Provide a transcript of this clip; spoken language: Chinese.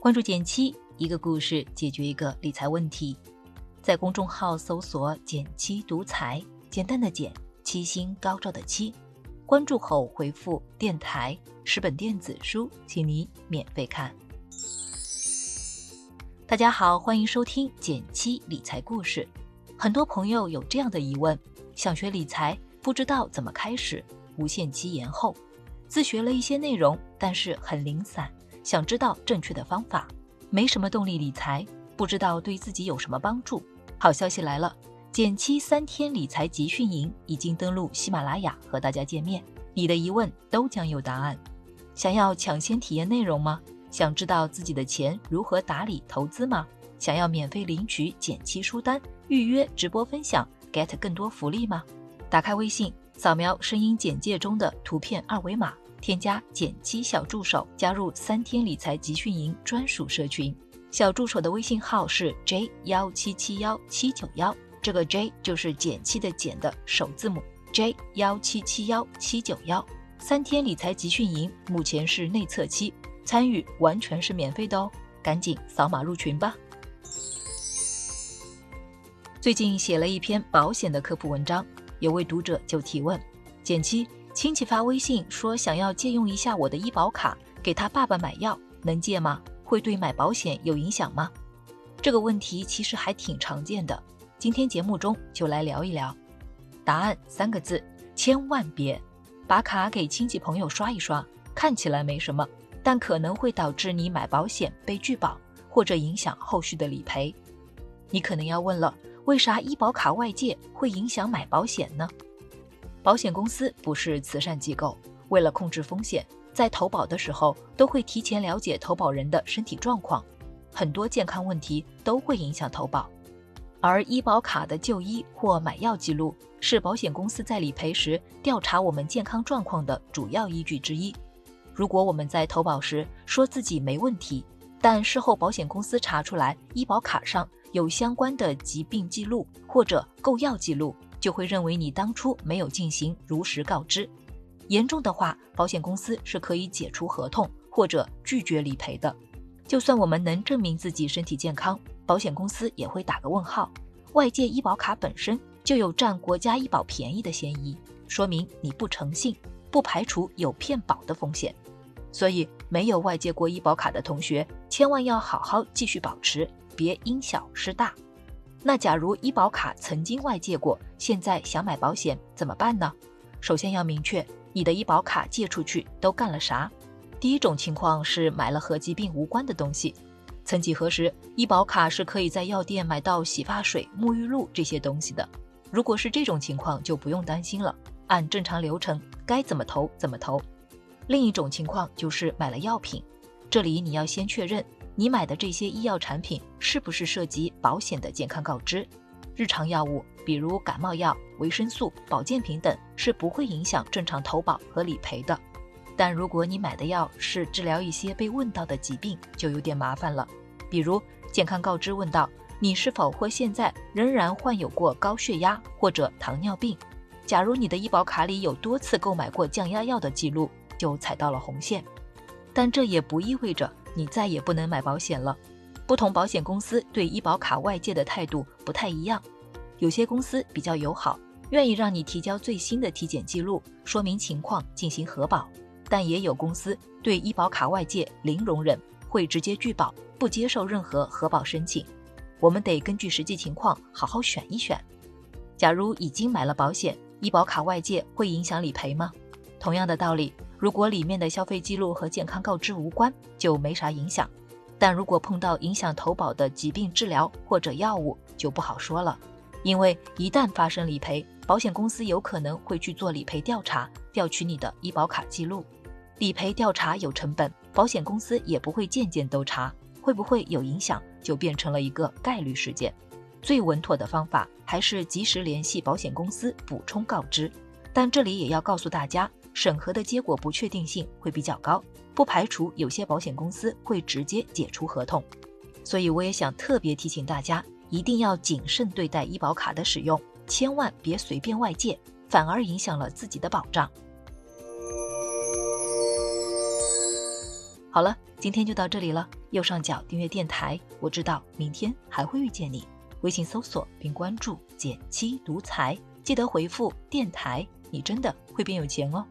关注简七，一个故事解决一个理财问题。在公众号搜索“简七独裁，简单的简，七星高照的七。关注后回复“电台”十本电子书，请你免费看。大家好，欢迎收听简七理财故事。很多朋友有这样的疑问：想学理财，不知道怎么开始，无限期延后。自学了一些内容，但是很零散，想知道正确的方法，没什么动力理财，不知道对自己有什么帮助。好消息来了，减七三天理财集训营已经登录喜马拉雅和大家见面，你的疑问都将有答案。想要抢先体验内容吗？想知道自己的钱如何打理投资吗？想要免费领取减七书单、预约直播分享、get 更多福利吗？打开微信。扫描声音简介中的图片二维码，添加减七小助手，加入三天理财集训营专属社群。小助手的微信号是 j 幺七七幺七九幺，这个 j 就是减七的减的首字母 j 幺七七幺七九幺。三天理财集训营目前是内测期，参与完全是免费的哦，赶紧扫码入群吧。最近写了一篇保险的科普文章。有位读者就提问：减七亲戚发微信说想要借用一下我的医保卡给他爸爸买药，能借吗？会对买保险有影响吗？这个问题其实还挺常见的，今天节目中就来聊一聊。答案三个字：千万别把卡给亲戚朋友刷一刷，看起来没什么，但可能会导致你买保险被拒保，或者影响后续的理赔。你可能要问了。为啥医保卡外借会影响买保险呢？保险公司不是慈善机构，为了控制风险，在投保的时候都会提前了解投保人的身体状况，很多健康问题都会影响投保。而医保卡的就医或买药记录是保险公司在理赔时调查我们健康状况的主要依据之一。如果我们在投保时说自己没问题，但事后保险公司查出来医保卡上，有相关的疾病记录或者购药记录，就会认为你当初没有进行如实告知。严重的话，保险公司是可以解除合同或者拒绝理赔的。就算我们能证明自己身体健康，保险公司也会打个问号。外借医保卡本身就有占国家医保便宜的嫌疑，说明你不诚信，不排除有骗保的风险。所以，没有外借过医保卡的同学，千万要好好继续保持。别因小失大。那假如医保卡曾经外借过，现在想买保险怎么办呢？首先要明确你的医保卡借出去都干了啥。第一种情况是买了和疾病无关的东西。曾几何时，医保卡是可以在药店买到洗发水、沐浴露这些东西的。如果是这种情况，就不用担心了，按正常流程该怎么投怎么投。另一种情况就是买了药品，这里你要先确认。你买的这些医药产品是不是涉及保险的健康告知？日常药物，比如感冒药、维生素、保健品等，是不会影响正常投保和理赔的。但如果你买的药是治疗一些被问到的疾病，就有点麻烦了。比如健康告知问到你是否或现在仍然患有过高血压或者糖尿病，假如你的医保卡里有多次购买过降压药的记录，就踩到了红线。但这也不意味着。你再也不能买保险了。不同保险公司对医保卡外借的态度不太一样，有些公司比较友好，愿意让你提交最新的体检记录，说明情况进行核保；但也有公司对医保卡外借零容忍，会直接拒保，不接受任何核保申请。我们得根据实际情况好好选一选。假如已经买了保险，医保卡外借会影响理赔吗？同样的道理。如果里面的消费记录和健康告知无关，就没啥影响；但如果碰到影响投保的疾病治疗或者药物，就不好说了。因为一旦发生理赔，保险公司有可能会去做理赔调查，调取你的医保卡记录。理赔调查有成本，保险公司也不会件件都查，会不会有影响，就变成了一个概率事件。最稳妥的方法还是及时联系保险公司补充告知。但这里也要告诉大家。审核的结果不确定性会比较高，不排除有些保险公司会直接解除合同，所以我也想特别提醒大家，一定要谨慎对待医保卡的使用，千万别随便外借，反而影响了自己的保障。好了，今天就到这里了，右上角订阅电台。我知道明天还会遇见你。微信搜索并关注“减七独裁，记得回复“电台”，你真的会变有钱哦。